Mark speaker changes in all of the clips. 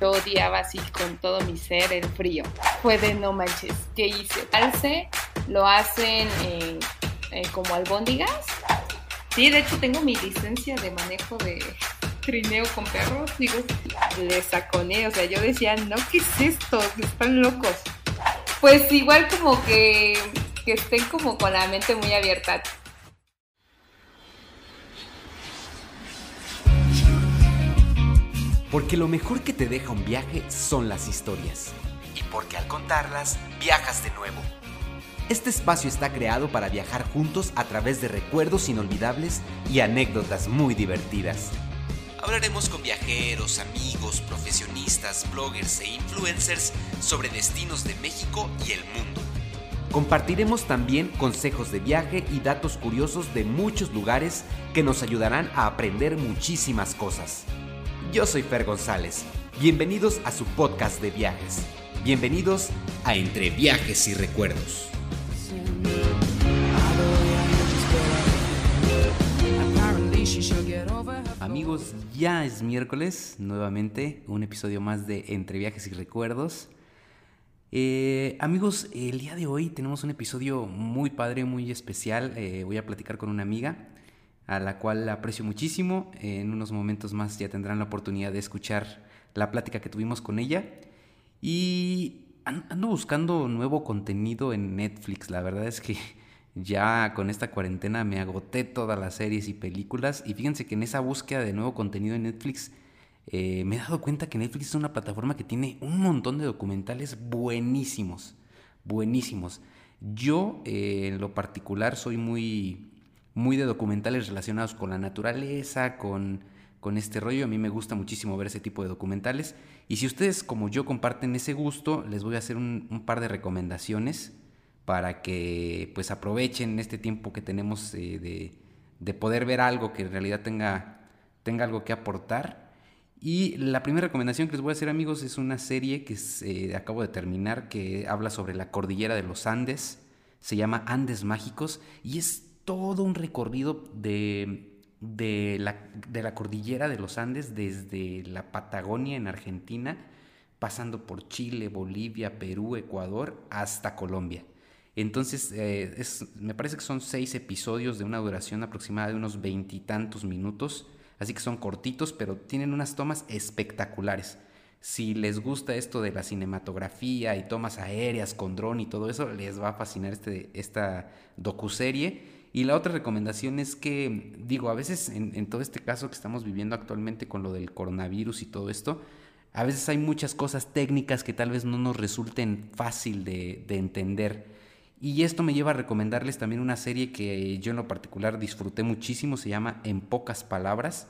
Speaker 1: Yo odiaba así con todo mi ser el frío. Fue de no manches, ¿qué hice? Alce lo hacen eh, eh, como albóndigas. Sí, de hecho tengo mi licencia de manejo de trineo con perros. Digo, le saconé, o sea, yo decía, no, ¿qué es esto? Están locos. Pues igual como que, que estén como con la mente muy abierta.
Speaker 2: Porque lo mejor que te deja un viaje son las historias. Y porque al contarlas, viajas de nuevo. Este espacio está creado para viajar juntos a través de recuerdos inolvidables y anécdotas muy divertidas. Hablaremos con viajeros, amigos, profesionistas, bloggers e influencers sobre destinos de México y el mundo. Compartiremos también consejos de viaje y datos curiosos de muchos lugares que nos ayudarán a aprender muchísimas cosas. Yo soy Fer González. Bienvenidos a su podcast de viajes. Bienvenidos a Entre Viajes y Recuerdos. Amigos, ya es miércoles, nuevamente un episodio más de Entre Viajes y Recuerdos. Eh, amigos, el día de hoy tenemos un episodio muy padre, muy especial. Eh, voy a platicar con una amiga a la cual aprecio muchísimo. En unos momentos más ya tendrán la oportunidad de escuchar la plática que tuvimos con ella. Y ando buscando nuevo contenido en Netflix. La verdad es que ya con esta cuarentena me agoté todas las series y películas. Y fíjense que en esa búsqueda de nuevo contenido en Netflix eh, me he dado cuenta que Netflix es una plataforma que tiene un montón de documentales buenísimos. Buenísimos. Yo eh, en lo particular soy muy muy de documentales relacionados con la naturaleza, con, con este rollo. A mí me gusta muchísimo ver ese tipo de documentales. Y si ustedes, como yo, comparten ese gusto, les voy a hacer un, par de recomendaciones para que pues aprovechen este tiempo que tenemos eh, de, de, poder ver algo que en realidad tenga, tenga algo que aportar. Y la primera recomendación que les voy a hacer amigos es una serie que eh, acabo de terminar que habla sobre la cordillera de los Andes. Se llama Andes Mágicos y es todo un recorrido de, de, la, cordillera de los Andes desde la Patagonia en Argentina, pasando por Chile, Bolivia, Perú, Ecuador, hasta Colombia. Entonces, eh, me parece que son seis episodios de una duración aproximada de unos veintitantos minutos, así que son cortitos, pero tienen unas tomas espectaculares. Si les gusta esto de la cinematografía y tomas aéreas con dron y todo eso, les va a fascinar este, esta docuserie y la otra recomendación es que, digo, a veces en, todo este caso que estamos viviendo actualmente con lo del coronavirus y todo esto, a veces hay muchas cosas técnicas que tal vez no nos resulten fácil de, entender. Y esto me lleva a recomendarles también una serie que yo en lo particular disfruté muchísimo, se llama En pocas palabras.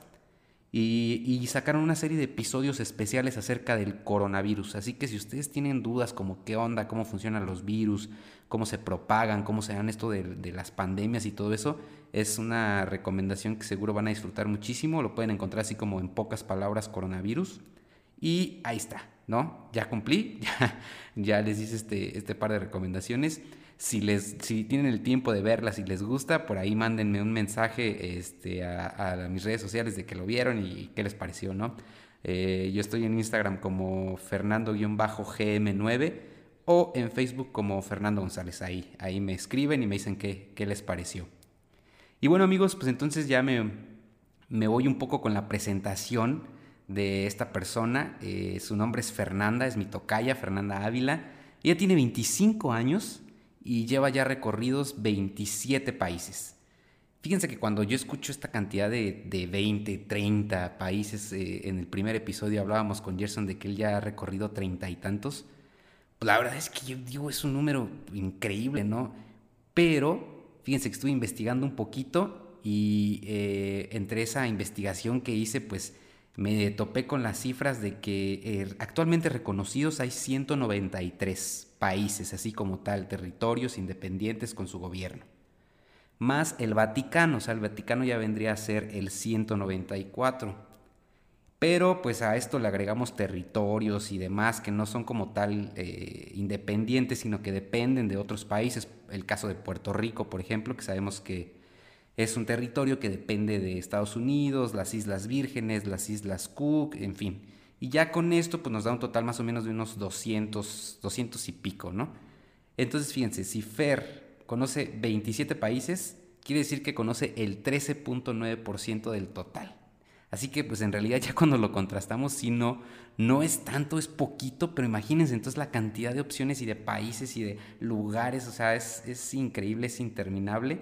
Speaker 2: Y, sacaron una serie de episodios especiales acerca del coronavirus. Así que si ustedes tienen dudas como qué onda, cómo funcionan los virus, cómo se propagan, cómo se dan esto de, las pandemias y todo eso, es una recomendación que seguro van a disfrutar muchísimo. Lo pueden encontrar así como en pocas palabras coronavirus. Y ahí está, ¿no? Ya cumplí, ya, les hice este, este par de recomendaciones. Si, les, si tienen el tiempo de verlas y les gusta, por ahí mándenme un mensaje este, a, mis redes sociales de que lo vieron y qué les pareció, ¿no? Eh, yo estoy en Instagram como Fernando-GM9 o en Facebook como Fernando González. Ahí, ahí me escriben y me dicen qué, qué les pareció. Y bueno amigos, pues entonces ya me, me voy un poco con la presentación de esta persona. Eh, su nombre es Fernanda, es mi tocaya, Fernanda Ávila. Ella tiene 25 años y lleva ya recorridos 27 países. Fíjense que cuando yo escucho esta cantidad de, de 20, 30 países, eh, en el primer episodio hablábamos con Gerson de que él ya ha recorrido treinta y tantos, la verdad es que yo digo, es un número increíble, ¿no? Pero, fíjense que estuve investigando un poquito y eh, entre esa investigación que hice, pues me topé con las cifras de que eh, actualmente reconocidos hay 193 países, así como tal, territorios independientes con su gobierno. Más el Vaticano, o sea, el Vaticano ya vendría a ser el 194. Pero pues a esto le agregamos territorios y demás que no son como tal eh, independientes, sino que dependen de otros países. El caso de Puerto Rico, por ejemplo, que sabemos que es un territorio que depende de Estados Unidos, las Islas Vírgenes, las Islas Cook, en fin. Y ya con esto, pues nos da un total más o menos de unos 200, 200 y pico, ¿no? Entonces, fíjense, si Fer conoce 27 países, quiere decir que conoce el 13.9% del total. Así que pues en realidad ya cuando lo contrastamos, si no, no es tanto, es poquito, pero imagínense entonces la cantidad de opciones y de países y de lugares, o sea, es, es increíble, es interminable.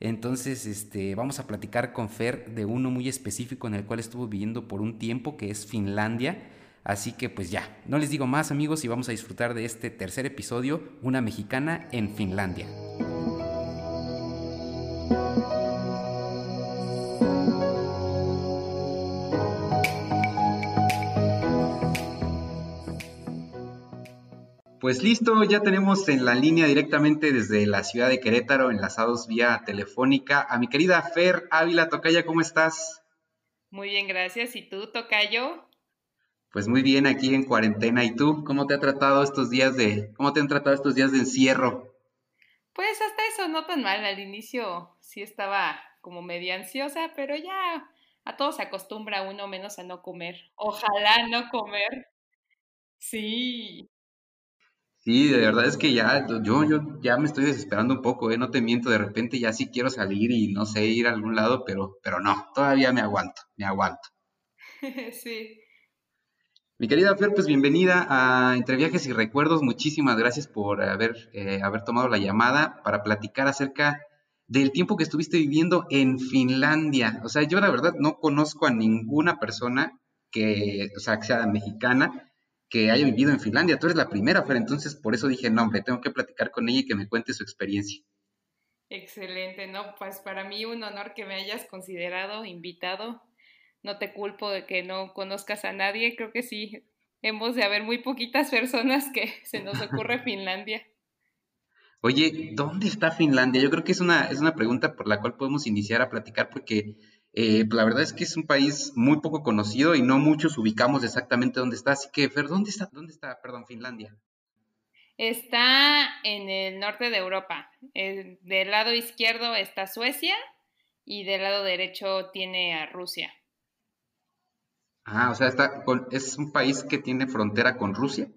Speaker 2: Entonces, este, vamos a platicar con Fer de uno muy específico en el cual estuvo viviendo por un tiempo, que es Finlandia. Así que pues ya, no les digo más amigos y vamos a disfrutar de este tercer episodio, una mexicana en Finlandia. Pues listo, ya tenemos en la línea directamente desde la ciudad de Querétaro, enlazados vía telefónica, a mi querida Fer Ávila Tocaya, ¿cómo estás?
Speaker 1: Muy bien, gracias. ¿Y tú, Tocayo?
Speaker 2: Pues muy bien, aquí en cuarentena. ¿Y tú, cómo te ha tratado estos días de, cómo te han tratado estos días de encierro?
Speaker 1: Pues hasta eso no tan mal. Al inicio sí estaba como media ansiosa, pero ya a todos se acostumbra uno menos a no comer. Ojalá no comer. Sí.
Speaker 2: Sí, de verdad es que ya, yo, yo ya me estoy desesperando un poco, ¿eh? No te miento, de repente ya sí quiero salir y no sé, ir a algún lado, pero, pero no, todavía me aguanto, me aguanto.
Speaker 1: sí.
Speaker 2: Mi querida Fer, pues bienvenida a Entre Viajes y Recuerdos. Muchísimas gracias por haber, eh, haber tomado la llamada para platicar acerca del tiempo que estuviste viviendo en Finlandia. O sea, yo la verdad no conozco a ninguna persona que, o sea, que sea mexicana que haya vivido en Finlandia. Tú eres la primera, Fer, entonces por eso dije, no, hombre, tengo que platicar con ella y que me cuente su experiencia.
Speaker 1: Excelente, no, pues para mí un honor que me hayas considerado, invitado. No te culpo de que no conozcas a nadie, creo que sí, hemos de haber muy poquitas personas que se nos ocurre Finlandia.
Speaker 2: Oye, ¿dónde está Finlandia? Yo creo que es una, es una pregunta por la cual podemos iniciar a platicar porque eh, la verdad es que es un país muy poco conocido y no muchos ubicamos exactamente dónde está. Así que, Fer, ¿dónde está, dónde está, perdón, Finlandia?
Speaker 1: Está en el norte de Europa. del lado izquierdo está Suecia y del lado derecho tiene a Rusia.
Speaker 2: Ah, o sea, está es un país que tiene frontera con Rusia.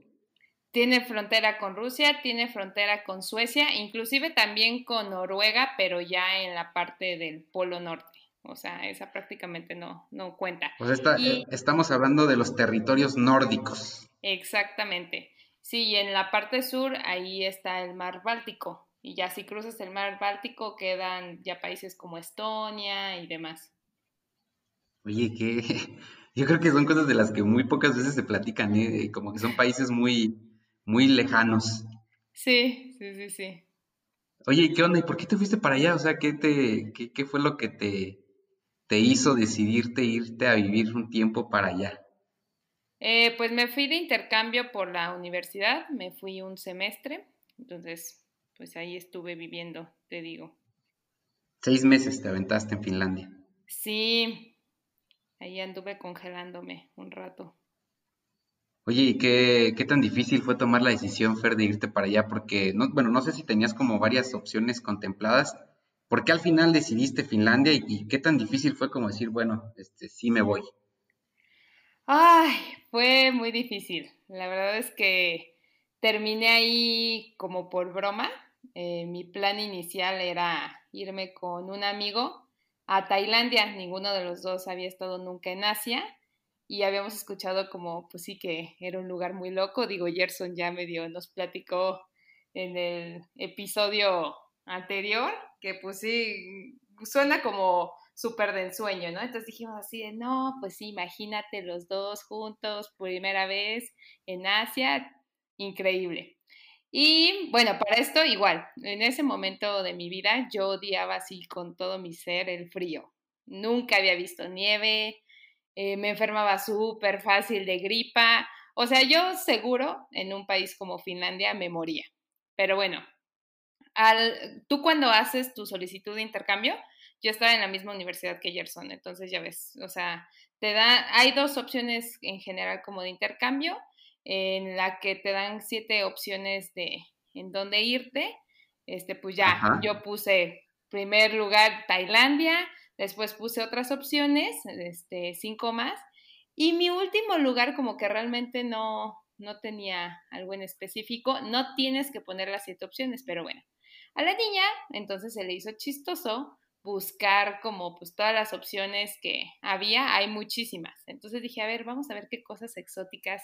Speaker 1: Tiene frontera con Rusia, tiene frontera con Suecia, inclusive también con Noruega, pero ya en la parte del Polo Norte. O sea, esa prácticamente no, no cuenta.
Speaker 2: Pues estamos hablando de los territorios nórdicos.
Speaker 1: Exactamente. Sí, y en la parte sur ahí está el mar Báltico. Y ya si cruzas el mar Báltico quedan ya países como Estonia y demás.
Speaker 2: Oye, que yo creo que son cosas de las que muy pocas veces se platican, ¿eh? como que son países muy, muy lejanos.
Speaker 1: Sí, sí, sí, sí.
Speaker 2: Oye, ¿qué onda? ¿Y por qué te fuiste para allá? O sea, ¿qué, te, qué, qué fue lo que te, te hizo decidirte irte a vivir un tiempo para allá?
Speaker 1: Eh, pues me fui de intercambio por la universidad, me fui un semestre, entonces pues ahí estuve viviendo, te digo.
Speaker 2: Seis meses te aventaste en Finlandia.
Speaker 1: Sí, ahí anduve congelándome un rato.
Speaker 2: Oye, ¿y qué, qué tan difícil fue tomar la decisión, Fer, de irte para allá? Porque, no, bueno, no sé si tenías como varias opciones contempladas, ¿Por qué al final decidiste Finlandia y, qué tan difícil fue como decir, bueno, este, sí me voy?
Speaker 1: Ay, fue muy difícil. La verdad es que terminé ahí como por broma. Eh, mi plan inicial era irme con un amigo a Tailandia. Ninguno de los dos había estado nunca en Asia y habíamos escuchado como, pues sí que era un lugar muy loco. Digo, Gerson ya medio nos platicó en el episodio anterior, que pues sí, suena como súper de ensueño, ¿no? Entonces dijimos así de, no, pues sí, imagínate los dos juntos, primera vez en Asia, increíble. Y bueno, para esto igual, en ese momento de mi vida yo odiaba así con todo mi ser el frío. Nunca había visto nieve, eh, me enfermaba súper fácil de gripa. O sea, yo seguro en un país como Finlandia me moría. Pero bueno, al, tú cuando haces tu solicitud de intercambio, yo estaba en la misma universidad que Gerson, entonces ya ves, o sea, te da, hay dos opciones en general como de intercambio, en la que te dan siete opciones de en dónde irte, este, pues ya, yo puse primer lugar Tailandia, después puse otras opciones, este, cinco más, Y mi último lugar como que realmente no, no tenía algo en específico. No tienes que poner las siete opciones, pero bueno. A la niña entonces se le hizo chistoso buscar como pues todas las opciones que había, hay muchísimas. Entonces dije, a ver, vamos a ver qué cosas exóticas.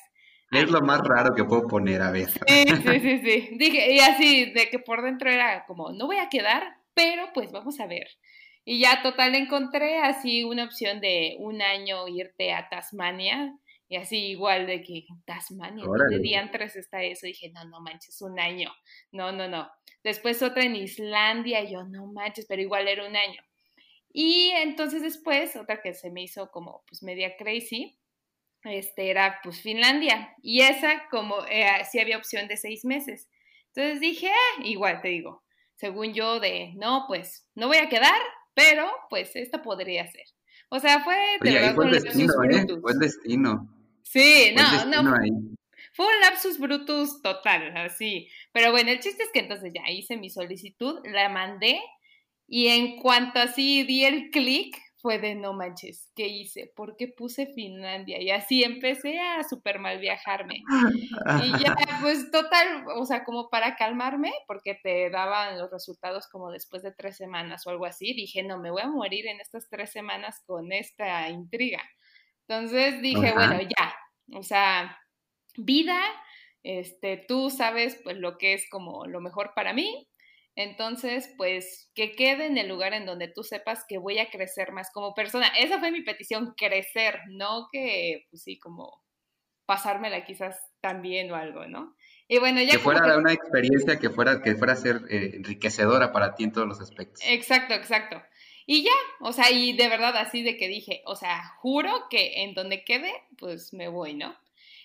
Speaker 2: Es lo más raro que puedo poner, a ver.
Speaker 1: Sí, sí, sí, sí. Dije, y así, de que por dentro era como, no voy a quedar, pero pues vamos a ver. Y ya total encontré así una opción de un año irte a Tasmania y así igual de que Tasmania, de diantres está eso? dije, no, no manches, un año. No, no, no. Después otra en Islandia, y yo, no manches, pero igual era un año. Y entonces después, otra que se me hizo como pues media crazy, este era pues Finlandia. Y esa como eh, sí había opción de seis meses. Entonces dije, ah, igual te digo, según yo de, no, pues no voy a quedar, pero pues esta podría ser. O sea, fue
Speaker 2: de verdad fue el destino, ¿eh? Destino.
Speaker 1: Sí, no, no. Fue un lapsus brutus total, así. Pero bueno, el chiste es que entonces ya hice mi solicitud, la mandé y en cuanto así di el clic, fue de no manches, ¿qué hice? ¿Por qué puse Finlandia? Y así empecé a súper mal viajarme. Y ya, pues total, o sea, como para calmarme, porque te daban los resultados como después de tres semanas o algo así, dije, no, me voy a morir en estas tres semanas con esta intriga. Entonces dije, bueno, ya, o sea, vida, este, tú sabes pues lo que es como lo mejor para mí. Entonces, pues que quede en el lugar en donde tú sepas que voy a crecer más como persona. Esa fue mi petición, crecer, no que, pues sí, como pasármela quizás también o algo, ¿no?
Speaker 2: Y bueno, ya que fuera una experiencia que fuera que fuera a ser eh, enriquecedora para ti en todos los aspectos.
Speaker 1: Exacto, exacto. Y ya, o sea, y de verdad así de que dije, o sea, juro que en donde quede, pues me voy, ¿no?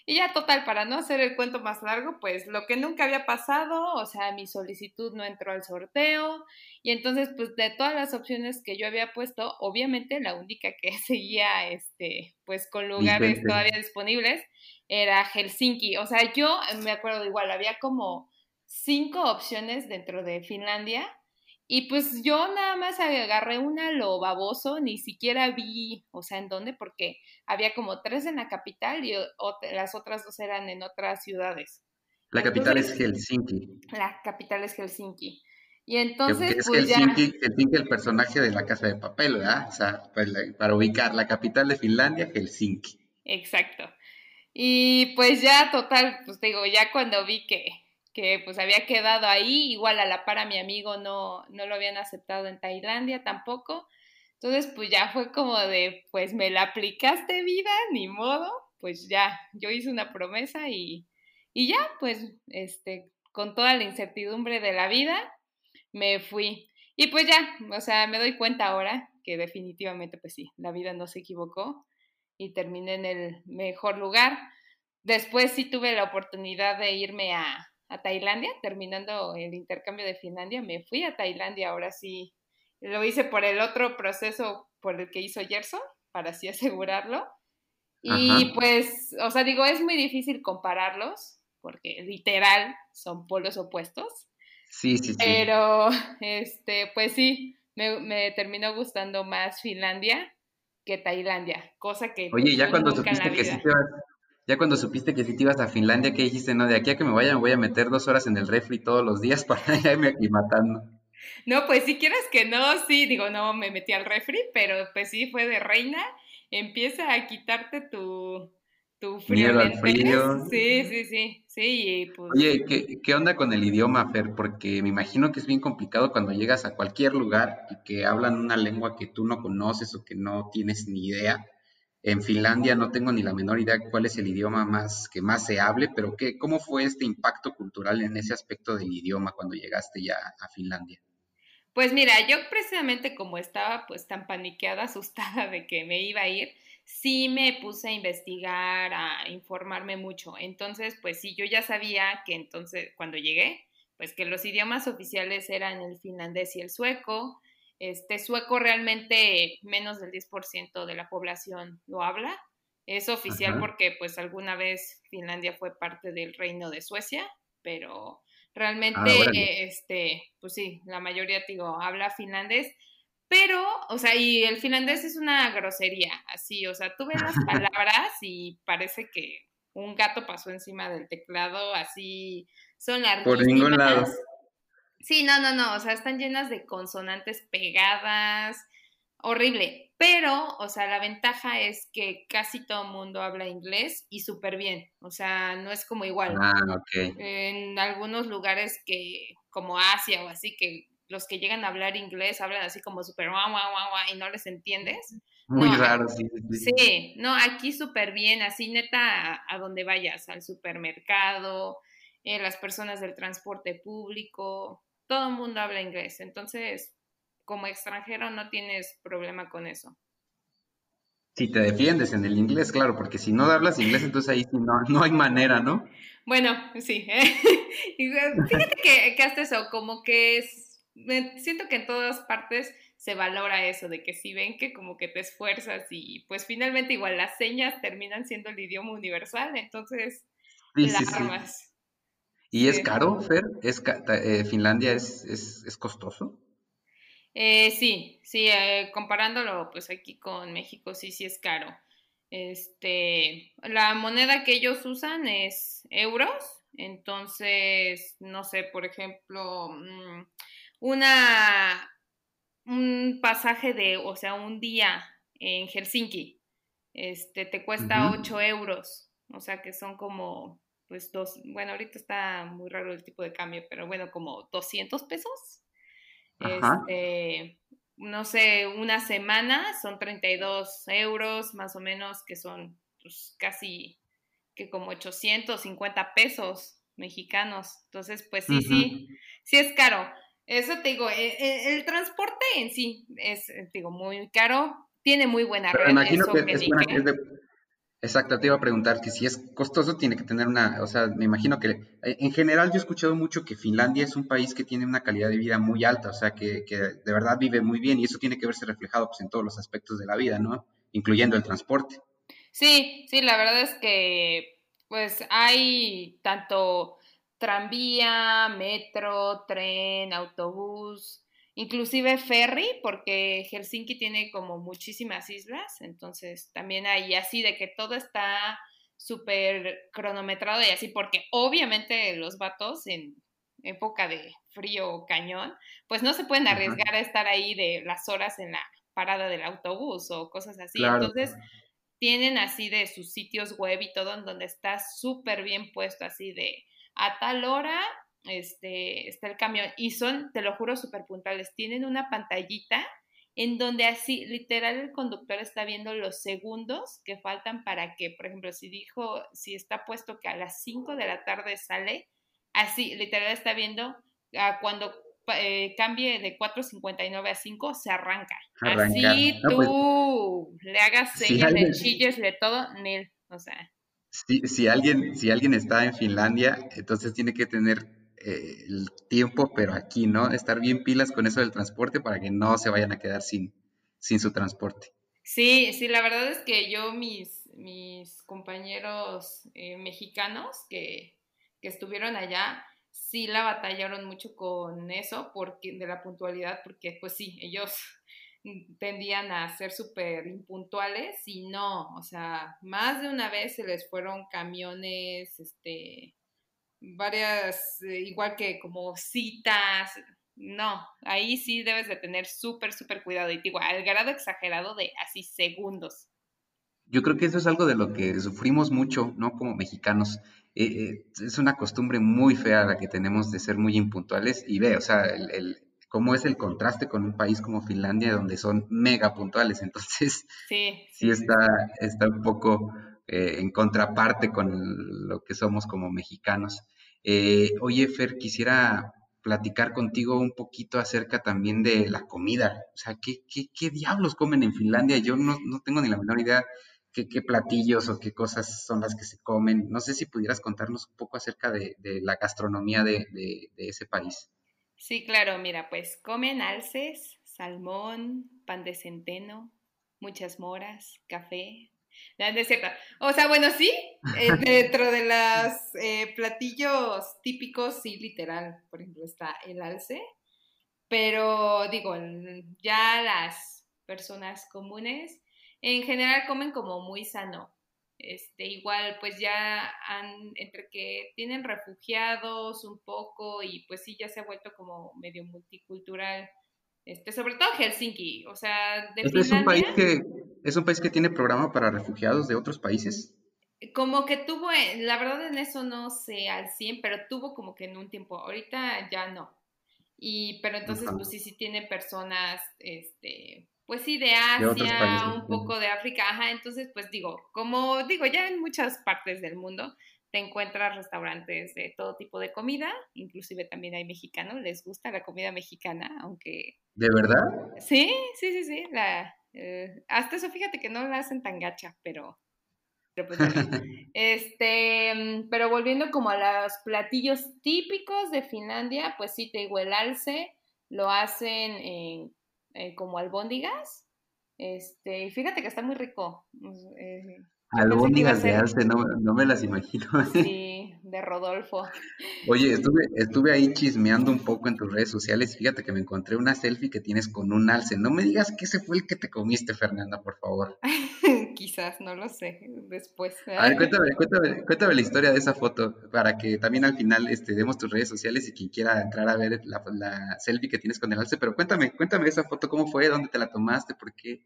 Speaker 1: Y ya total, para no hacer el cuento más largo, pues lo que nunca había pasado, o sea, mi solicitud no entró al sorteo y entonces pues de todas las opciones que yo había puesto, obviamente la única que seguía este pues con lugares todavía disponibles era Helsinki. O sea, yo me acuerdo igual, había como cinco opciones dentro de Finlandia y pues yo nada más agarré una lo baboso, ni siquiera vi, o sea, en dónde, porque había como tres en la capital y las otras dos eran en otras ciudades.
Speaker 2: La capital es Helsinki.
Speaker 1: La capital es Helsinki. Y entonces,
Speaker 2: es pues Helsinki, Helsinki el personaje de la casa de papel, ¿verdad? O sea, pues, para ubicar la capital de Finlandia, Helsinki.
Speaker 1: Exacto. Y pues ya, total, pues digo, ya cuando vi que, que pues había quedado ahí, igual a la par a mi amigo no, no lo habían aceptado en Tailandia tampoco. Entonces, pues ya fue como de, pues me la aplicaste vida, ni modo, pues ya, yo hice una promesa y, y ya, pues, este, con toda la incertidumbre de la vida, me fui. Y pues ya, o sea, me doy cuenta ahora que definitivamente, pues sí, la vida no se equivocó y terminé en el mejor lugar. Después sí tuve la oportunidad de irme a, a Tailandia, terminando el intercambio de Finlandia, me fui a Tailandia, ahora sí, lo hice por el otro proceso por el que hizo Gerson, para así asegurarlo. Y pues, o sea, digo, es muy difícil compararlos, porque literal son polos opuestos.
Speaker 2: Sí, sí, sí.
Speaker 1: Pero, este, pues sí, me, terminó gustando más Finlandia que Tailandia, cosa que...
Speaker 2: Oye, ya cuando supiste que sí ya cuando supiste que si te ibas a Finlandia, ¿qué dijiste? No, de aquí a que me vaya me voy a meter dos horas en el refri todos los días para irme aclimatando.
Speaker 1: No, pues si quieres que no, sí, digo, no me metí al refri, pero pues sí fue de reina. Empieza a quitarte tu, tu
Speaker 2: frío. al frío.
Speaker 1: Sí, sí, sí, sí. Pues...
Speaker 2: Oye, ¿qué, ¿qué onda con el idioma, Fer? Porque me imagino que es bien complicado cuando llegas a cualquier lugar y que hablan una lengua que tú no conoces o que no tienes ni idea. En Finlandia no tengo ni la menor idea cuál es el idioma más que más se hable, pero ¿qué, ¿cómo fue este impacto cultural en ese aspecto del idioma cuando llegaste ya a Finlandia?
Speaker 1: Pues mira, yo precisamente como estaba pues tan paniqueada, asustada de que me iba a ir, sí me puse a investigar, a informarme mucho. Entonces, pues sí, yo ya sabía que entonces cuando llegué, pues que los idiomas oficiales eran el finlandés y el sueco, este sueco realmente menos del 10% de la población lo habla. Es oficial porque pues alguna vez Finlandia fue parte del reino de Suecia, pero realmente ah, este pues sí, la mayoría digo habla finlandés, pero o sea, y el finlandés es una grosería, así, o sea, tú ves las palabras y parece que un gato pasó encima del teclado, así, son larguísimas.
Speaker 2: Por ningún lado.
Speaker 1: Sí, no, no, no, o sea, están llenas de consonantes pegadas, horrible. Pero, o sea, la ventaja es que casi todo el mundo habla inglés y súper bien. O sea, no es como igual.
Speaker 2: Ah, ok.
Speaker 1: En algunos lugares que, como Asia o así, que los que llegan a hablar inglés hablan así como súper guau, guau, guau, guau, y no les entiendes.
Speaker 2: Muy
Speaker 1: No,
Speaker 2: raro, sí. sí.
Speaker 1: Sí, no, aquí súper bien, así neta a, a donde vayas, al supermercado, eh, las personas del transporte público, todo el mundo habla inglés. Entonces, como extranjero no tienes problema con eso.
Speaker 2: Si te defiendes en el inglés, claro, porque si no hablas inglés, entonces ahí sí no, no hay manera, ¿no?
Speaker 1: Bueno, sí. Eh, Fíjate que, que hasta eso, como que es, me- siento que en todas partes se valora eso, de que si ven que como que te esfuerzas y pues finalmente igual las señas terminan siendo el idioma universal, entonces
Speaker 2: Sí,
Speaker 1: la
Speaker 2: sí, sí. ¿Y es caro, Fer? ¿Es ca- eh, ¿Finlandia es, es, es costoso?
Speaker 1: Eh, sí, sí, eh, comparándolo pues aquí con México, sí, sí es caro. Este, la moneda que ellos usan es euros, entonces, no sé, por ejemplo, mm, una, un pasaje de, o sea, un día en Helsinki, este, te cuesta
Speaker 2: Ujú.
Speaker 1: 8 euros, o sea que son como, pues dos, bueno, ahorita está muy raro el tipo de cambio, pero bueno, como 200 pesos.
Speaker 2: Ajá.
Speaker 1: Este, no sé, una semana son 32 euros más o menos, que son pues, casi que como 850 pesos mexicanos. Entonces, pues sí, sí, sí es caro. Eso te digo, e- e- el, transporte en sí es, eh, digo, muy caro. Tiene muy buena
Speaker 2: Pero
Speaker 1: red,
Speaker 2: imagino
Speaker 1: eso
Speaker 2: que es de... Exacto, te iba a preguntar que si es costoso tiene que tener una, o sea, me imagino que eh, en general yo he escuchado mucho que Finlandia es un país que tiene una calidad de vida muy alta, o sea, que, que de verdad vive muy bien y eso tiene que verse reflejado pues, en todos los aspectos de la vida, ¿no? Incluyendo el transporte.
Speaker 1: Sí, sí, la verdad es que pues hay tanto tranvía, metro, tren, autobús, inclusive ferry, porque Helsinki tiene como muchísimas islas, entonces también hay así de que todo está súper cronometrado y así, porque obviamente los vatos en época de frío cañón, pues no se pueden
Speaker 2: Ajá.
Speaker 1: arriesgar a estar ahí de las horas en la parada del autobús o cosas así.
Speaker 2: Claro.
Speaker 1: Entonces, tienen así de sus sitios web y todo en donde está súper bien puesto así de a tal hora este está el camión y son, te lo juro, súper puntuales. Tienen una pantallita en donde así literal el conductor está viendo los segundos que faltan para que, por ejemplo, si dijo, si está puesto que a las 5 de la tarde sale, así literal está viendo a cuando eh, cambie de 4.59 a 5, se arranca. Así
Speaker 2: No, pues,
Speaker 1: tú le hagas
Speaker 2: si
Speaker 1: señas, le
Speaker 2: alguien,
Speaker 1: chilles, le todo, Nel. O sea,
Speaker 2: si, si alguien, si alguien está en Finlandia, entonces tiene que tener eh, el tiempo, pero aquí, ¿no? Estar bien pilas con eso del transporte para que no se vayan a quedar sin, sin su transporte.
Speaker 1: sí, sí, la verdad es que yo, mis, mis compañeros eh, mexicanos que, que estuvieron allá, sí la batallaron mucho con eso, porque, de la puntualidad, porque pues sí, ellos tendían a ser súper impuntuales y no, o sea, más de una vez se les fueron camiones, este, varias, eh, igual que como citas, no, ahí sí debes de tener súper, súper cuidado y digo, al grado exagerado de así segundos.
Speaker 2: Yo creo que eso es algo de lo que sufrimos mucho, ¿no? Como mexicanos. Eh, eh, es una costumbre muy fea la que tenemos de ser muy impuntuales y ve, o sea, el, el- cómo es el contraste con un país como Finlandia donde son mega puntuales. Entonces,
Speaker 1: Sí,
Speaker 2: sí está,
Speaker 1: sí.
Speaker 2: está un poco eh, en contraparte con lo que somos como mexicanos. Eh, oye, Fer, quisiera platicar contigo un poquito acerca también de la comida. O sea, ¿qué, qué, qué diablos comen en Finlandia? Yo no, no tengo ni la menor idea qué, qué platillos o qué cosas son las que se comen. No sé si pudieras contarnos un poco acerca de, de la gastronomía de, de- de ese país.
Speaker 1: Sí, claro, mira, pues comen alces, salmón, pan de centeno, muchas moras, café. No, no es cierto. O sea, bueno, sí, eh, dentro de los platillos típicos, sí, literal. Por ejemplo, está el alce, pero digo, ya las personas comunes en general comen como muy sano. Este, igual, pues ya han, entre que tienen refugiados un poco y pues sí, ya se ha vuelto como medio multicultural. Este, sobre todo Helsinki, o sea,
Speaker 2: de ¿Este es un país que es un país que tiene programa para refugiados de otros países.
Speaker 1: Como que tuvo, eh, la verdad en eso no sé al 100, pero tuvo como que en un tiempo, ahorita ya no. Y, pero entonces, pues sí, sí tiene personas, este, pues sí, de Asia, un poco de África, ajá, entonces, pues digo, como digo, ya en muchas partes del mundo te encuentras restaurantes de todo tipo de comida, inclusive también hay mexicanos, les gusta la comida mexicana, aunque...
Speaker 2: ¿De verdad?
Speaker 1: Sí, sí, sí, sí, la, eh, hasta eso fíjate que no la hacen tan gacha, pero pues, este, mm, pero volviendo como a los platillos típicos de Finlandia, pues sí, te digo, el alce lo hacen en, eh, como albóndigas. Este, y fíjate que está muy rico.
Speaker 2: Eh, albóndigas de alce, no, no me las imagino.
Speaker 1: Sí, de Rodolfo.
Speaker 2: Oye, estuve, estuve ahí chismeando un poco en tus redes sociales. Fíjate que me encontré una selfie que tienes con un alce. No me digas que ese fue el que te comiste, Fernanda, por favor.
Speaker 1: Quizás, no lo sé, después.
Speaker 2: A ver, cuéntame, cuéntame, cuéntame, la historia de esa foto para que también al final este, demos tus redes sociales y quien quiera entrar a ver la, la selfie que tienes con el alce. Pero cuéntame, cuéntame esa foto, cómo fue, dónde te la tomaste, por qué.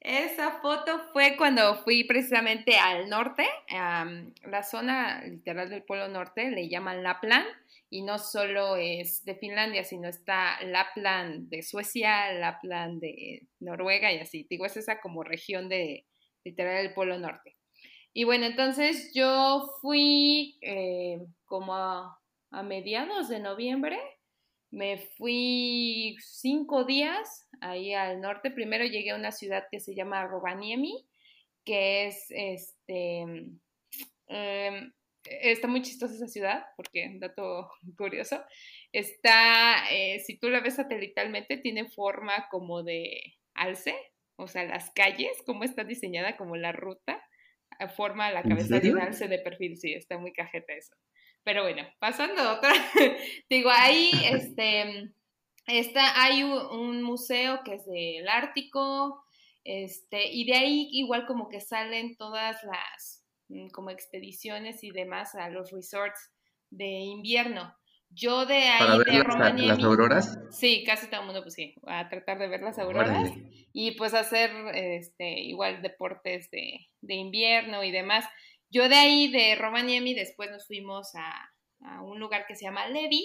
Speaker 1: Esa foto fue cuando fui precisamente al norte, la zona literal del Polo Norte, le llaman Lapland, y no solo es de Finlandia, sino está Lapland de Suecia, Lapland de Noruega y así. Digo, es esa como región de literal del Polo Norte. Y bueno, entonces yo fui eh, como a mediados de noviembre me fui cinco días ahí al norte. Primero llegué a una ciudad que se llama Rovaniemi, que es este. Em, está muy chistosa esa ciudad, porque, dato curioso, está, eh, si tú la ves satelitalmente, tiene forma como de alce, o sea, las calles, como está diseñada como la ruta, forma la cabeza de un alce de perfil, sí, está muy cajeta eso. Pero bueno, pasando a otra, digo, ahí este, está, hay un, museo que es del Ártico, este, y de ahí igual como que salen todas las mm, como expediciones y demás a los resorts de invierno. Yo de ahí
Speaker 2: ¿Para ver las, las, auroras?
Speaker 1: Sí, casi todo el mundo, pues sí, a tratar de ver las auroras y pues hacer este igual deportes de, de invierno y demás. Yo de ahí, de Rovaniemi, después nos fuimos a, un lugar que se llama Levi,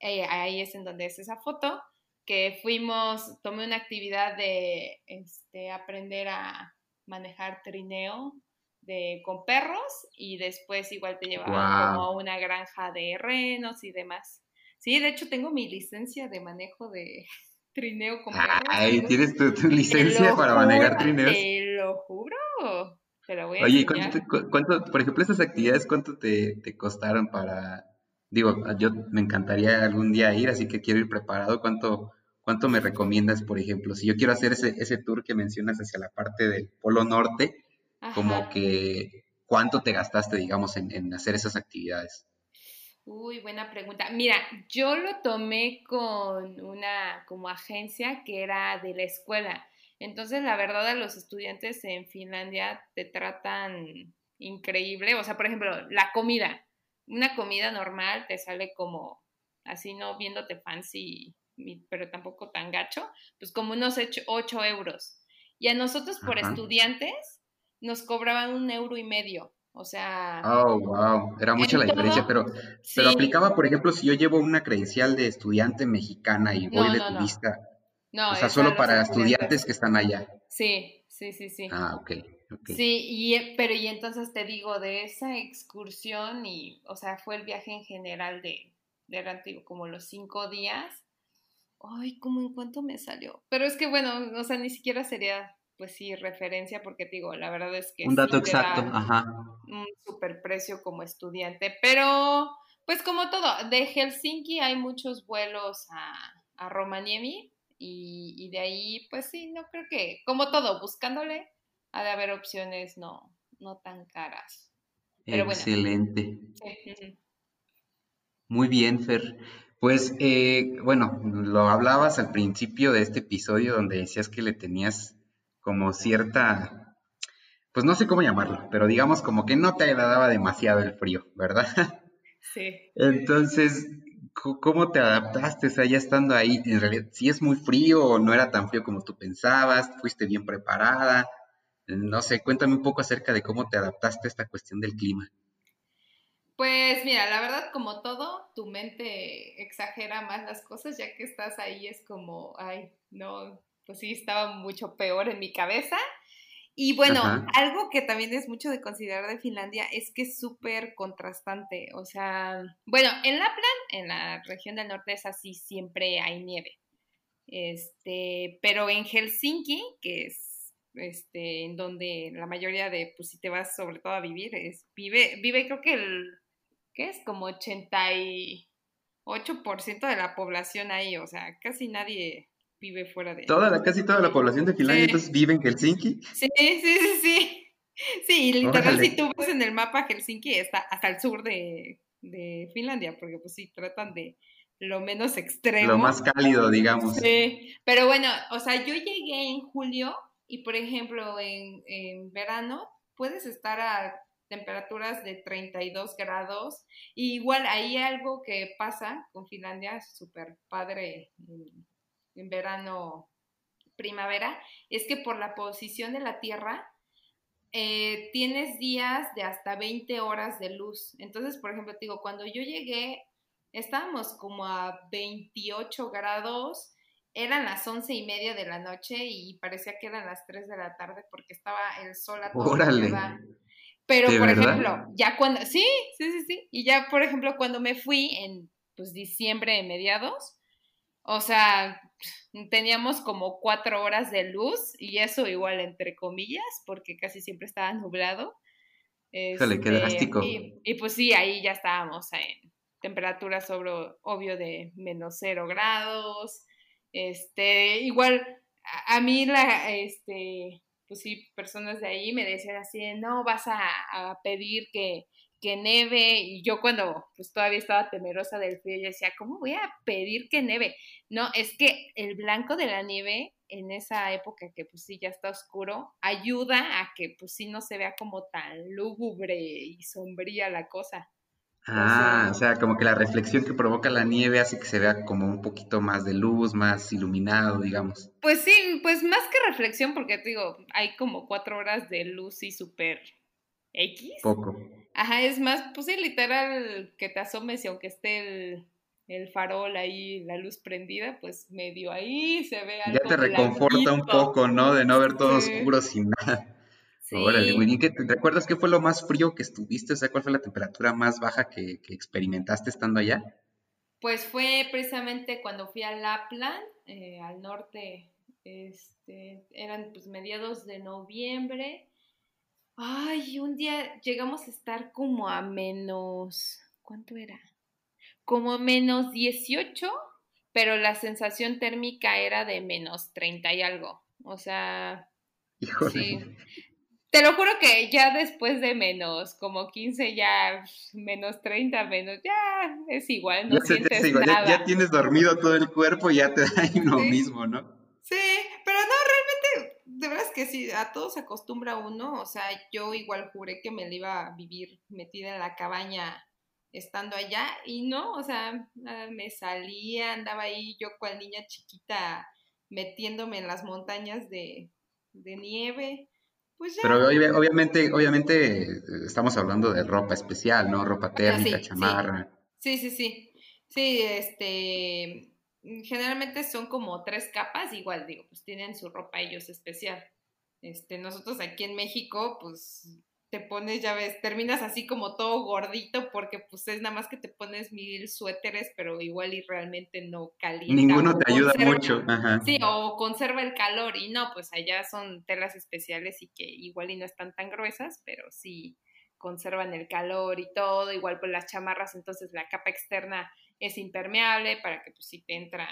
Speaker 1: eh, ahí es en donde es esa foto, que fuimos, tomé una actividad de este, aprender a manejar trineo de, con perros y después igual te llevaba como a una granja de renos y demás. Sí, de hecho tengo mi licencia de manejo de trineo con perros.
Speaker 2: Ay, tienes tu, licencia para manejar trineos.
Speaker 1: Te lo juro.
Speaker 2: Oye, ¿cuánto, por ejemplo, esas actividades, cuánto te, costaron para, digo, yo me encantaría algún día ir, así que quiero ir preparado, ¿cuánto, cuánto me recomiendas, por ejemplo? Si yo quiero hacer ese, ese tour que mencionas hacia la parte del Polo Norte, como que, ¿cuánto te gastaste, digamos, en, en hacer esas actividades?
Speaker 1: Uy, buena pregunta. Mira, yo lo tomé con una como agencia que era de la escuela. Entonces, la verdad, a los estudiantes en Finlandia te tratan increíble. O sea, por ejemplo, la comida. Una comida normal te sale como así, no viéndote fancy, pero tampoco tan gacho, pues como unos 8 euros. Y a nosotros por estudiantes nos cobraban un euro y medio. O sea.
Speaker 2: Oh, wow. Era mucha la diferencia, pero, pero aplicaba, por ejemplo, si yo llevo una credencial de estudiante mexicana y voy de turista. No, o sea, solo para estudiantes que están allá.
Speaker 1: Sí, sí, sí, sí.
Speaker 2: Ah, ok.
Speaker 1: Sí, y, eh, pero y entonces te digo, de esa excursión y, o sea, fue el viaje en general de, de antiguo, como los cinco días. Ay, ¿cómo en cuánto me salió? Pero es que, bueno, o sea, ni siquiera sería, pues sí, referencia, porque te digo, la verdad es que...
Speaker 2: Un dato exacto, ajá.
Speaker 1: Un super precio como estudiante, pero, pues como todo, de Helsinki hay muchos vuelos a, a Romaniemi, y, de ahí, pues sí, no creo que, como todo, buscándole, ha de haber opciones no, no tan caras.
Speaker 2: Excelente. Muy bien, Fer. Pues, eh, bueno, lo hablabas al principio de este episodio donde decías que le tenías como cierta, pues no sé cómo llamarlo, pero digamos como que no te agradaba demasiado el frío, ¿verdad?
Speaker 1: Sí.
Speaker 2: Entonces, ¿cómo te adaptaste? O sea, ya estando ahí, en realidad, si es muy frío o no era tan frío como tú pensabas, fuiste bien preparada, no sé, cuéntame un poco acerca de cómo te adaptaste a esta cuestión del clima.
Speaker 1: Pues mira, la verdad, como todo, tu mente exagera más las cosas, ya que estás ahí es como, ay, no, pues sí, estaba mucho peor en mi cabeza. Y bueno, algo que también es mucho de considerar de Finlandia es que es súper contrastante. O sea, bueno, en Lapland, en la región del norte es así, siempre hay nieve. Este, pero en Helsinki, que es este, en donde la mayoría de, pues si te vas sobre todo a vivir, es, vive, vive creo que el ¿qué es? Como 88% de la población ahí, o sea, casi nadie vive fuera de...
Speaker 2: Toda la, casi toda la población de Finlandia entonces vive en Helsinki.
Speaker 1: Sí, sí, sí, sí. Sí, literal, si tú ves en el mapa Helsinki está hasta el sur de, de Finlandia, porque pues sí, tratan de lo menos extremo.
Speaker 2: Lo más cálido, digamos.
Speaker 1: Sí, pero bueno, o sea, yo llegué en julio y por ejemplo en, en verano puedes estar a temperaturas de 32 grados. igual hay algo que pasa con Finlandia, súper padre en, verano, primavera, es que por la posición de la Tierra, eh, tienes días de hasta 20 horas de luz. Entonces, por ejemplo, digo, cuando yo llegué, estábamos como a 28 grados, eran las once y media de la noche y parecía que eran las 3 de la tarde porque estaba el sol a todo
Speaker 2: Órale.
Speaker 1: Pero, por ejemplo, ya cuando, sí, sí, sí, sí, y ya, por ejemplo, cuando me fui en, pues, diciembre de mediados, o sea, teníamos como cuatro horas de luz y eso igual entre comillas, porque casi siempre estaba nublado.
Speaker 2: Este, qué drástico.
Speaker 1: Y, y, pues sí, ahí ya estábamos en temperaturas sobre, obvio, de menos cero grados. Este, igual, a, mí la, este, pues sí, personas de ahí me decían así, no, vas a, pedir que, que neve, y yo cuando pues todavía estaba temerosa del frío, yo decía, ¿cómo voy a pedir que neve? No, es que el blanco de la nieve en esa época que pues sí ya está oscuro, ayuda a que pues sí no se vea como tan lúgubre y sombría la cosa.
Speaker 2: Ah, o sea, como que la reflexión que provoca la nieve hace que se vea como un poquito más de luz, más iluminado, digamos.
Speaker 1: Pues sí, pues más que reflexión, porque te digo, hay como cuatro horas de luz y súper X.
Speaker 2: Poco.
Speaker 1: Ajá, es más, pues sí, literal, que te asomes y aunque esté el, farol ahí, la luz prendida, pues medio ahí se ve algo
Speaker 2: Ya te reconforta un poco, ¿no? De no ver todo oscuro sin nada. Sí. ¿qué, ¿recuerdas qué fue lo más frío que estuviste? O sea, ¿cuál fue la temperatura más baja que, experimentaste estando allá?
Speaker 1: Pues fue precisamente cuando fui a Lapland, eh, al norte, este, eran pues mediados de noviembre. Ay, un día llegamos a estar como a menos, ¿cuánto era? Como a menos 18, pero la sensación térmica era de menos 30 y algo. O sea,
Speaker 2: Híjole. sí.
Speaker 1: Te lo juro que ya después de menos como 15, ya menos 30, menos, ya es igual, no sientes nada.
Speaker 2: Ya, tienes dormido todo el cuerpo y ya te da lo mismo, ¿no?
Speaker 1: Sí, pero no, realmente, de verdad es que sí, a todos se acostumbra uno, o sea, yo igual juré que me la iba a vivir metida en la cabaña estando allá y no, o sea, me salía, andaba ahí yo cual niña chiquita metiéndome en las montañas de, de nieve pues
Speaker 2: Pero obviamente, obviamente eh, estamos hablando de ropa especial, ¿no? Ropa térmica, chamarra.
Speaker 1: Sí. sí, sí, sí. este, generalmente son como tres capas, igual digo, pues tienen su ropa ellos especial. Este, nosotros aquí en México, pues te pones, ya ves, terminas así como todo gordito porque pues es nada más que te pones mil suéteres, pero igual y realmente no calienta.
Speaker 2: Ninguno te ayuda mucho. Ajá.
Speaker 1: Sí, o conserva el calor y no, pues allá son telas especiales y que igual y no están tan gruesas, pero sí conservan el calor y todo, igual pues las chamarras, entonces la capa externa es impermeable para que pues si te entra,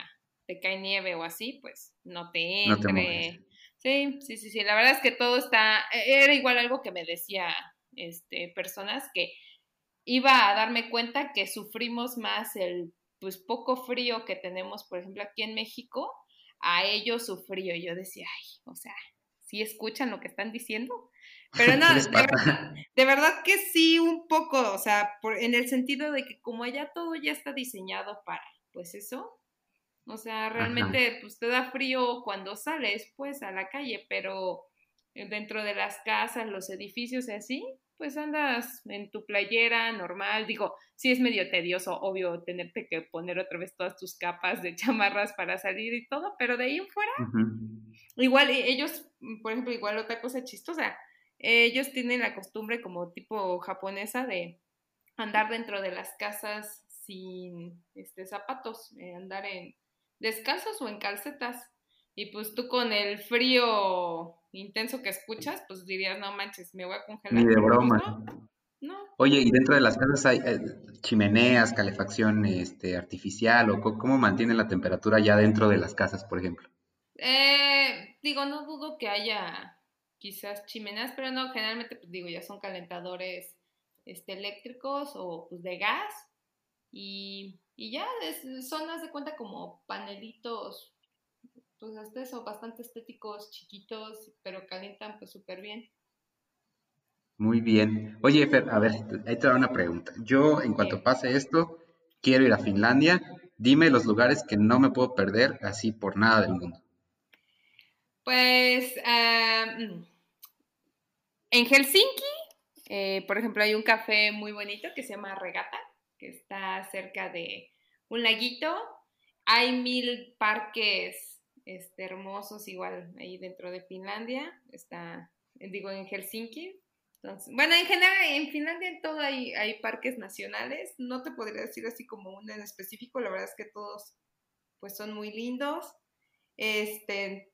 Speaker 1: te cae nieve o así, pues no te entre. Sí, sí, sí, sí. La verdad es que todo está. E, era igual algo que me decía este, personas que iba a darme cuenta que sufrimos más el pues poco frío que tenemos, por ejemplo, aquí en México, a ellos su frío. Y yo decía, ay, o sea, sí escuchan lo que están diciendo. Pero no, de verdad, que sí, un poco, o sea, por, en el sentido de que como allá todo ya está diseñado para, pues eso, o sea, realmente pues te da frío cuando sales pues a la calle, pero dentro de las casas, los edificios y así, pues andas en tu playera normal. Digo, sí es medio tedioso, obvio, tenerte que poner otra vez todas tus capas de chamarras para salir y todo, pero de ahí en fuera, igual ellos, por ejemplo, igual otra cosa chistosa, ellos tienen la costumbre como tipo japonesa de andar dentro de las casas sin este, zapatos, eh, andar en descalzos o en calcetas. Y pues tú con el frío intenso que escuchas, pues dirías, no manches, me voy a congelar.
Speaker 2: Ni de broma. no, Oye, ¿y dentro de las casas hay eh, chimeneas, calefacción este, artificial o cómo mantiene la temperatura ya dentro de las casas, por ejemplo?
Speaker 1: Eh, digo, no dudo que haya quizás chimeneas, pero no, generalmente, pues digo, ya son calentadores este, eléctricos o pues de gas y, y ya es, son, haz de cuenta, como panelitos pues hasta eso, bastante estéticos, chiquitos, pero calientan pues súper bien.
Speaker 2: Muy bien. Oye, Fer, a ver, ahí te da una pregunta. Yo, en cuanto pase esto, quiero ir a Finlandia. Dime los lugares que no me puedo perder así por nada del mundo.
Speaker 1: Pues en Helsinki, eh, por ejemplo, hay un café muy bonito que se llama Regata, que está cerca de un laguito. Hay mil parques este, hermosos, igual ahí dentro de Finlandia, está, digo, en Helsinki. Entonces, bueno, en general, en Finlandia en todo hay, hay parques nacionales, no te podría decir así como uno en específico, la verdad es que todos pues son muy lindos. Este,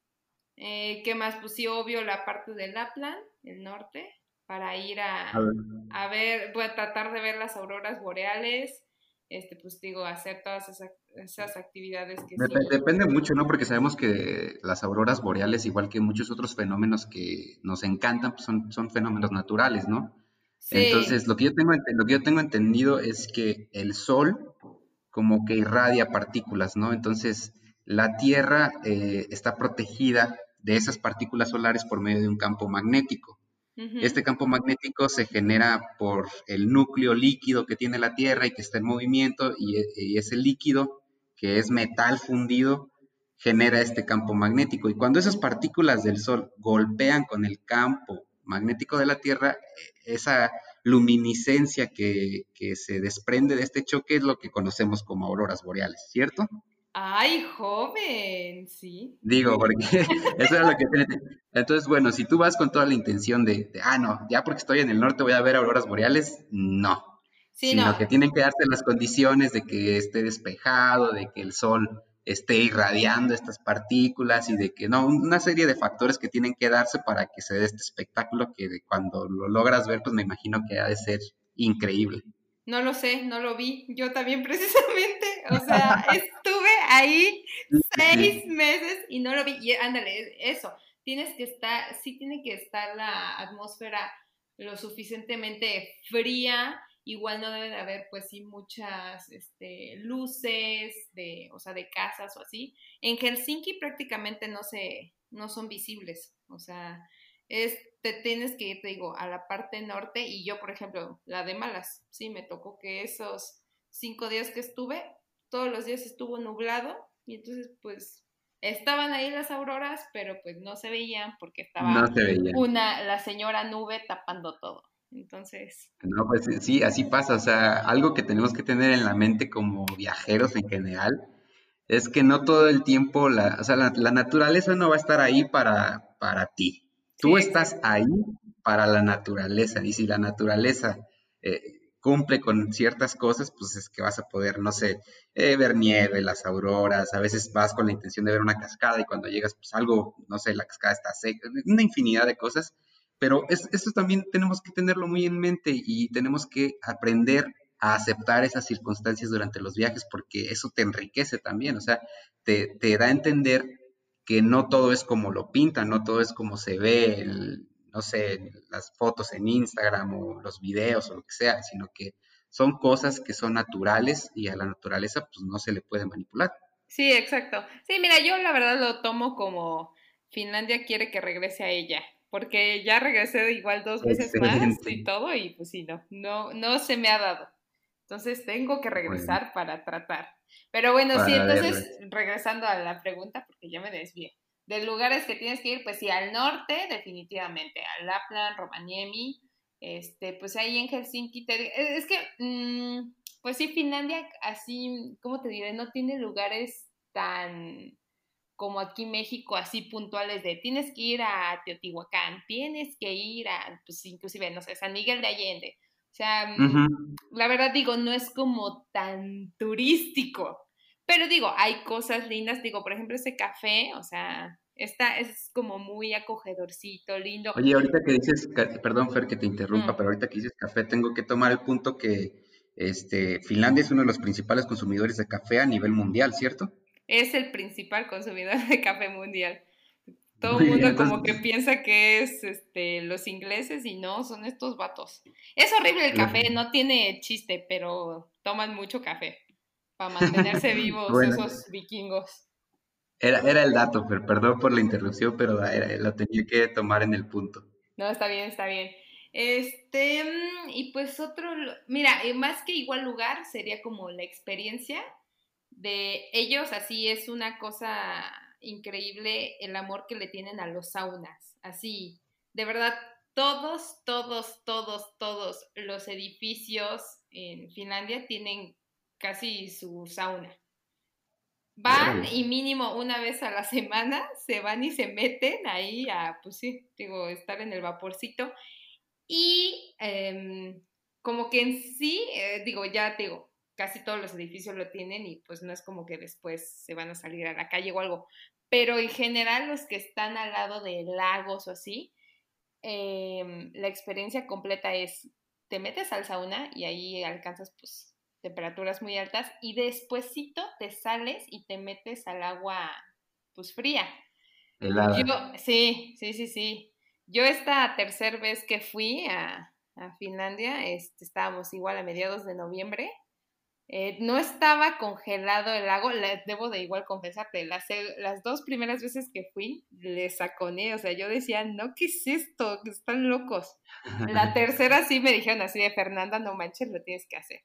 Speaker 1: eh, ¿qué más? Pues sí, obvio, la parte de Lapland, el norte, para ir a, a ver, a ver voy a tratar de ver las auroras boreales, este, pues digo, hacer todas esas, actividades que
Speaker 2: Depende mucho, ¿no? Porque sabemos que las auroras boreales, igual que muchos otros fenómenos que nos encantan, pues son, son fenómenos naturales, ¿no? Entonces, lo que, yo tengo, lo que yo tengo entendido es que el sol como que irradia partículas, ¿no? Entonces, la Tierra eh, está protegida de esas partículas solares por medio de un campo magnético. Este campo magnético se genera por el núcleo líquido que tiene la Tierra y que está en movimiento y, e, ese líquido, que es metal fundido, genera este campo magnético. Y cuando esas partículas del Sol golpean con el campo magnético de la Tierra, e, esa luminiscencia que, que se desprende de este choque es lo que conocemos como auroras boreales, ¿cierto?
Speaker 1: Ay, joven, sí.
Speaker 2: Digo, porque eso es lo que Entonces, bueno, si tú vas con toda la intención de, ah, no, ya porque estoy en el norte voy a ver auroras boreales, no. Sí, sino que tienen que darse las condiciones de que esté despejado, de que el sol esté irradiando estas partículas y de que no, una serie de factores que tienen que darse para que se dé este espectáculo que cuando lo logras ver, pues me imagino que ha de ser increíble.
Speaker 1: No lo sé, no lo vi. Yo también precisamente, o sea, estuve ahí seis meses y no lo vi. Y ándale, eso, tienes que estar, sí tiene que estar la atmósfera lo suficientemente fría. Igual no debe de haber, pues sí, muchas este, luces de, o sea, de casas o así. En Helsinki prácticamente no se, no son visibles. O sea, es, te tienes que ir, te digo, a la parte norte y yo, por ejemplo, la de malas, sí, me tocó que esos cinco días que estuve, todos los días estuvo nublado y entonces pues estaban ahí las auroras, pero pues no se veían porque estaba una, la señora nube tapando todo. Entonces.
Speaker 2: No, pues sí, así pasa. O sea, algo que tenemos que tener en la mente como viajeros en general es que no todo el tiempo, la, o sea, la, la naturaleza no va a estar ahí para, para ti. Tú estás ahí para la naturaleza y si la naturaleza eh, cumple con ciertas cosas, pues es que vas a poder, no sé, eh, ver nieve, las auroras, a veces vas con la intención de ver una cascada y cuando llegas, pues algo, no sé, la cascada está seca, una infinidad de cosas, pero es, eso también tenemos que tenerlo muy en mente y tenemos que aprender a aceptar esas circunstancias durante los viajes porque eso te enriquece también, o sea, te, te da a entender que no todo es como lo pintan, no todo es como se ve, no sé, las fotos en Instagram o los videos o lo que sea, sino que son cosas que son naturales y a la naturaleza pues no se le puede manipular.
Speaker 1: Sí, exacto. Sí, mira, yo la verdad lo tomo como Finlandia quiere que regrese a ella, porque ya regresé igual dos veces más y todo, y pues sí, no, no, no se me ha dado. Entonces tengo que regresar para tratar. Pero bueno, sí, entonces regresando a la pregunta, porque ya me desvié. De lugares que tienes que ir, pues sí, al norte, definitivamente, a Lapland, Rovaniemi, este, pues ahí en Helsinki, te, es que, mm, pues sí, Finlandia, así, ¿cómo te diré? No tiene lugares tan como aquí México, así puntuales de tienes que ir a Teotihuacán, tienes que ir a, pues inclusive, no sé, San Miguel de Allende. O sea, mm, la verdad digo, no es como tan turístico, pero digo, hay cosas lindas, digo, por ejemplo, ese café, o sea, esta es como muy acogedorcito, lindo.
Speaker 2: Oye, ahorita que dices, perdón Fer que te interrumpa, mm. pero ahorita que dices café, tengo que tomar el punto que este, Finlandia es uno de los principales consumidores de café a nivel mundial, ¿cierto?
Speaker 1: Es el principal consumidor de café mundial. Todo el mundo como que piensa que es este, los ingleses y no, son estos vatos. Es horrible el café, no tiene chiste, pero toman mucho café para mantenerse vivos esos vikingos.
Speaker 2: Era, era el dato, pero perdón por la interrupción, pero lo tenía que tomar en el punto.
Speaker 1: No, está bien, está bien. Este, mm, y pues otro, mira, eh, más que igual lugar, sería como la experiencia de ellos, así es una cosa increíble el amor que le tienen a los saunas, así, de verdad, todos, todos, todos, todos los edificios en Finlandia tienen casi su sauna. Van y mínimo una vez a la semana se van y se meten ahí a, pues sí, digo, estar en el vaporcito. Y em, como que en sí, eh, digo, ya digo, casi todos los edificios lo tienen y pues no es como que después se van a salir a la calle o algo. Pero en general los que están al lado de lagos o así, em, la experiencia completa es, te metes al sauna y ahí alcanzas pues temperaturas muy altas y despuesito te sales y te metes al agua pues fría. Helada. sí, sí, sí, sí. Yo esta tercera vez que fui a, Finlandia, este, estábamos igual a mediados de noviembre. Eh, no estaba congelado el lago, debo de igual confesarte, las, las dos primeras veces que fui, le saconé, o sea, yo decía, no, ¿qué es esto? Están locos. La tercera sí me dijeron así de, Fernanda, no manches, lo tienes que hacer.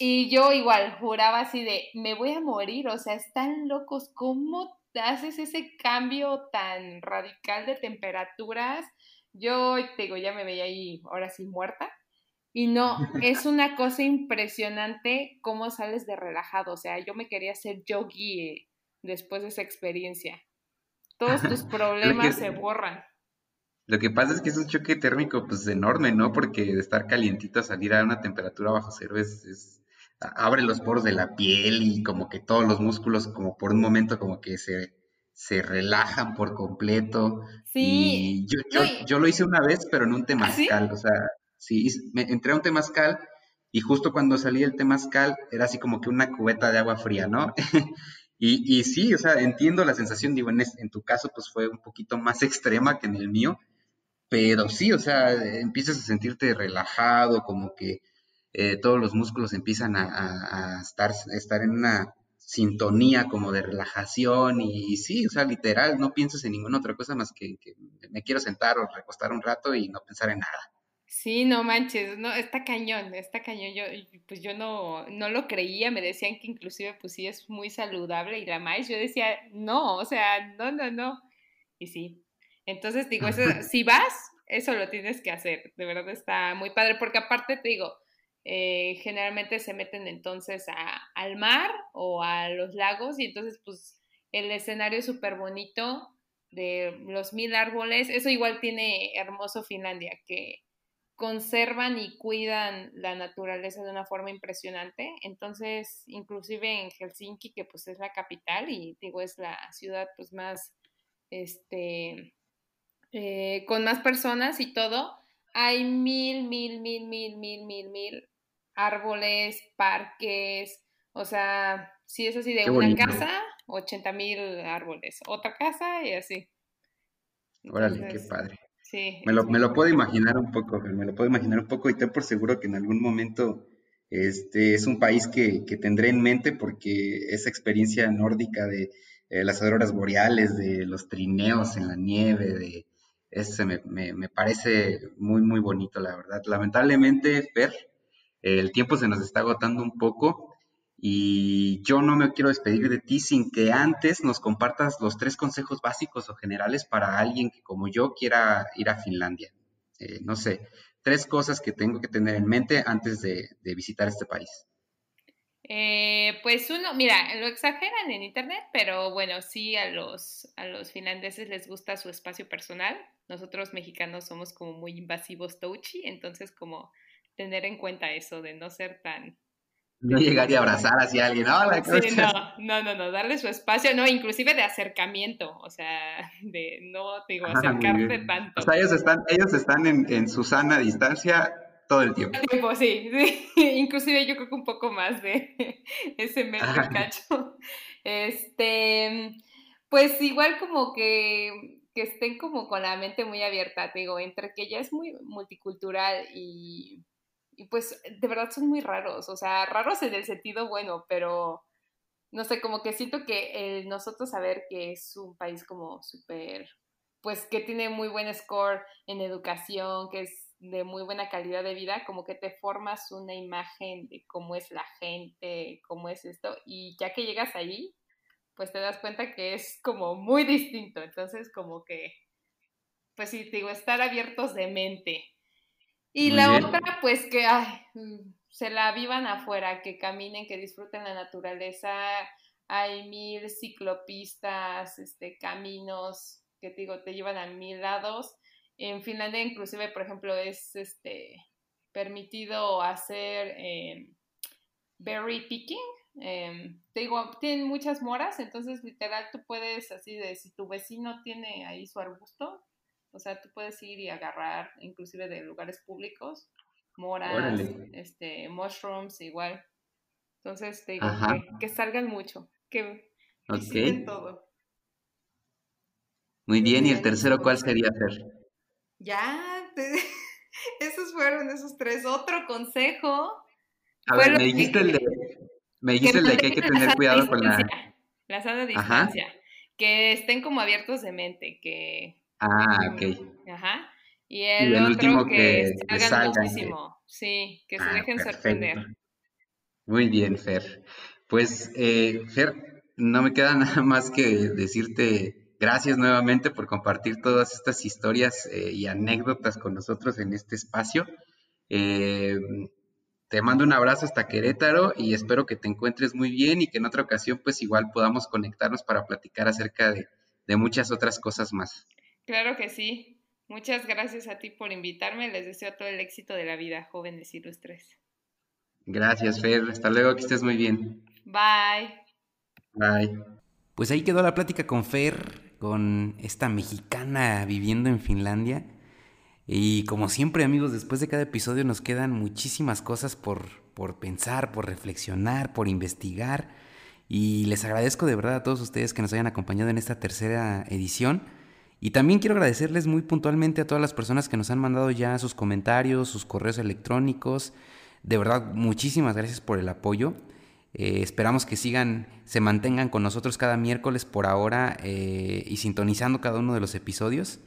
Speaker 1: Y yo igual juraba así de, me voy a morir, o sea, están locos, ¿cómo haces ese cambio tan radical de temperaturas? Yo te digo, ya me veía ahí ahora sí muerta. Y no, es una cosa impresionante cómo sales de relajado. O sea, yo me quería hacer yogi después de esa experiencia. Todos tus problemas se borran.
Speaker 2: Lo que pasa es que es un choque térmico pues enorme, ¿no? Porque de estar calientito a salir a una temperatura bajo cero es abre los poros de la piel y como que todos los músculos como por un momento como que se, se relajan por completo. Sí. Y yo, yo, lo hice una vez, pero en un ¿Ah, temazcal, o sea, sí, me, entré a un temazcal y justo cuando salí del temazcal era así como que una cubeta de agua fría, ¿no? y, y, sí, o sea, entiendo la sensación, digo, en, en tu caso pues fue un poquito más extrema que en el mío, pero sí, o sea, empiezas a sentirte relajado, como que eh, todos los músculos empiezan a, estar, en una sintonía como de relajación y, sí, o sea, literal, no piensas en ninguna otra cosa más que, que, me quiero sentar o recostar un rato y no pensar en nada.
Speaker 1: Sí, no manches, no, está cañón, está cañón. Yo, pues yo no, no lo creía, me decían que inclusive pues sí es muy saludable y la más, yo decía, no, o sea, no, no, no. Y sí. Entonces digo, eso, si vas, eso lo tienes que hacer, de verdad está muy padre, porque aparte te digo, eh, generalmente se meten entonces al mar o a los lagos y entonces pues el escenario es súper bonito de los mil árboles, eso igual tiene hermoso Finlandia, que conservan y cuidan la naturaleza de una forma impresionante. Entonces, inclusive en Helsinki, que pues es la capital y digo es la ciudad pues más, este, eh, con más personas y todo, hay mil, mil, mil, mil, mil, mil, mil árboles, parques, o sea, si es así de una casa, 80 mil árboles, otra casa y así.
Speaker 2: Órale, qué padre. Sí. Me lo, me lo, puedo imaginar un poco, me lo puedo imaginar un poco y ten por seguro que en algún momento este es un país que, que tendré en mente porque esa experiencia nórdica de
Speaker 3: eh, las auroras boreales, de los trineos en la nieve, de ese me, me, parece muy, muy bonito, la verdad. Lamentablemente, Fer, el tiempo se nos está agotando un poco y yo no me quiero despedir de ti sin que antes nos compartas los tres consejos básicos o generales para alguien que como yo quiera ir a Finlandia. Eh, no sé, tres cosas que tengo que tener en mente antes de, visitar este país.
Speaker 1: Eh, pues uno, mira, lo exageran en internet, pero bueno, sí a los, a los finlandeses les gusta su espacio personal. Nosotros mexicanos somos como muy invasivos touchy, entonces como tener en cuenta eso de no ser tan
Speaker 3: no llegar y abrazar hacia alguien, hola,
Speaker 1: sí, no, no, no, no, darle su espacio, no, inclusive de acercamiento, o sea, de no, digo, ah, acercarte tanto.
Speaker 3: O sea, ellos están, ellos están en, en su sana distancia todo el tiempo.
Speaker 1: tiempo, sí, sí, inclusive yo creo que un poco más de ese metro cacho. Este, pues igual como que que estén como con la mente muy abierta, digo, entre que ya es muy multicultural y y pues de verdad son muy raros, o sea, raros en el sentido bueno, pero no sé, como que siento que nosotros saber que es un país como súper, pues que tiene muy buen score en educación, que es de muy buena calidad de vida, como que te formas una imagen de cómo es la gente, cómo es esto, y ya que llegas ahí, pues te das cuenta que es como muy distinto, entonces como que, pues sí, digo, estar abiertos de mente y la otra, pues que mm, se la vivan afuera, que caminen, que disfruten la naturaleza. Hay mil ciclopistas, este, caminos que te digo, te llevan a mil lados. En Finlandia, inclusive, por ejemplo, es este permitido hacer em, berry picking. Em, te digo, tienen muchas moras, entonces literal tú puedes así de si tu vecino tiene ahí su arbusto, o sea, tú puedes ir y agarrar, inclusive de lugares públicos, moras, este, mushrooms, igual. Entonces te digo que, salgan mucho, que visiten todo.
Speaker 3: Muy bien, ¿y el tercero cuál sería hacer?
Speaker 1: Ya, esos fueron esos tres. Otro consejo.
Speaker 3: A ver, me dijiste el de, me dijiste el de que hay que tener cuidado con la...
Speaker 1: La sana distancia. Que estén como abiertos de mente, que
Speaker 3: Ah, ok.
Speaker 1: Ajá. Y el, otro último que, salgan, muchísimo. Sí, que se ah, dejen sorprender.
Speaker 3: Muy bien, Fer. Pues, eh, Fer, no me queda nada más que decirte gracias nuevamente por compartir todas estas historias eh, y anécdotas con nosotros en este espacio. Eh, te mando un abrazo hasta Querétaro y espero que te encuentres muy bien y que en otra ocasión pues igual podamos conectarnos para platicar acerca de muchas otras cosas más.
Speaker 1: Claro que sí. Muchas gracias a ti por invitarme. Les deseo todo el éxito de la vida, jóvenes ilustres.
Speaker 3: Gracias, Fer. Hasta luego, que estés muy bien.
Speaker 1: Bye.
Speaker 3: Bye.
Speaker 2: Pues ahí quedó la plática con Fer, con esta mexicana viviendo en Finlandia. Y como siempre, amigos, después de cada episodio nos quedan muchísimas cosas por, por pensar, por reflexionar, por investigar. Y les agradezco de verdad a todos ustedes que nos hayan acompañado en esta tercera edición. Y también quiero agradecerles muy puntualmente a todas las personas que nos han mandado ya sus comentarios, sus correos electrónicos. De verdad, muchísimas gracias por el apoyo. Eh, esperamos que sigan, se mantengan con nosotros cada miércoles por ahora eh, y sintonizando cada uno de los episodios.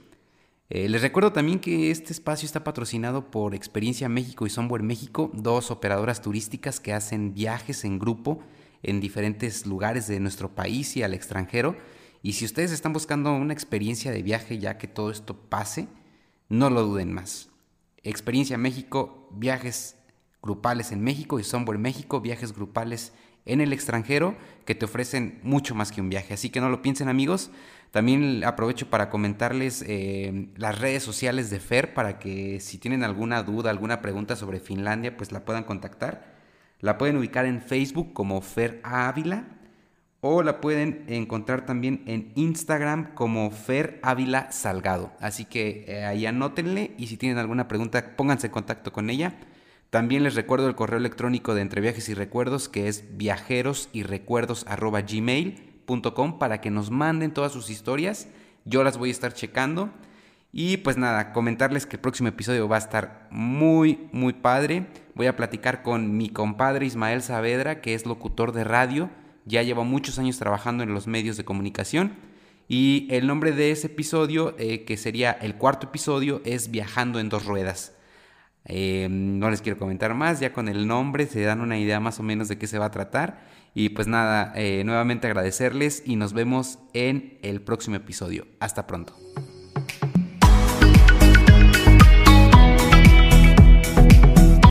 Speaker 2: Eh, les recuerdo también que este espacio está patrocinado por Experiencia México y Somewhere México, dos operadoras turísticas que hacen viajes en grupo en diferentes lugares de nuestro país y al extranjero. Y si ustedes están buscando una experiencia de viaje ya que todo esto pase, no lo duden más. Experiencia México, viajes grupales en México y Somewhere México, viajes grupales en el extranjero que te ofrecen mucho más que un viaje. Así que no lo piensen amigos. También aprovecho para comentarles eh, las redes sociales de Fer para que si tienen alguna duda, alguna pregunta sobre Finlandia, pues la puedan contactar. La pueden ubicar en Facebook como Fer Ávila o la pueden encontrar también en Instagram como Fer Ávila Salgado. Así que eh, ahí anótenle y si tienen alguna pregunta pónganse en contacto con ella. También les recuerdo el correo electrónico de Entre Viajes y Recuerdos que es viajeros y para que nos manden todas sus historias. Yo las voy a estar checando. Y pues nada, comentarles que el próximo episodio va a estar muy, muy padre. Voy a platicar con mi compadre Ismael Saavedra, que es locutor de radio ya lleva muchos años trabajando en los medios de comunicación y el nombre de ese episodio, eh, que sería el cuarto episodio, es Viajando en dos ruedas. Eh, no les quiero comentar más, ya con el nombre se dan una idea más o menos de qué se va a tratar. Y pues nada, eh, nuevamente agradecerles y nos vemos en el próximo episodio. Hasta pronto.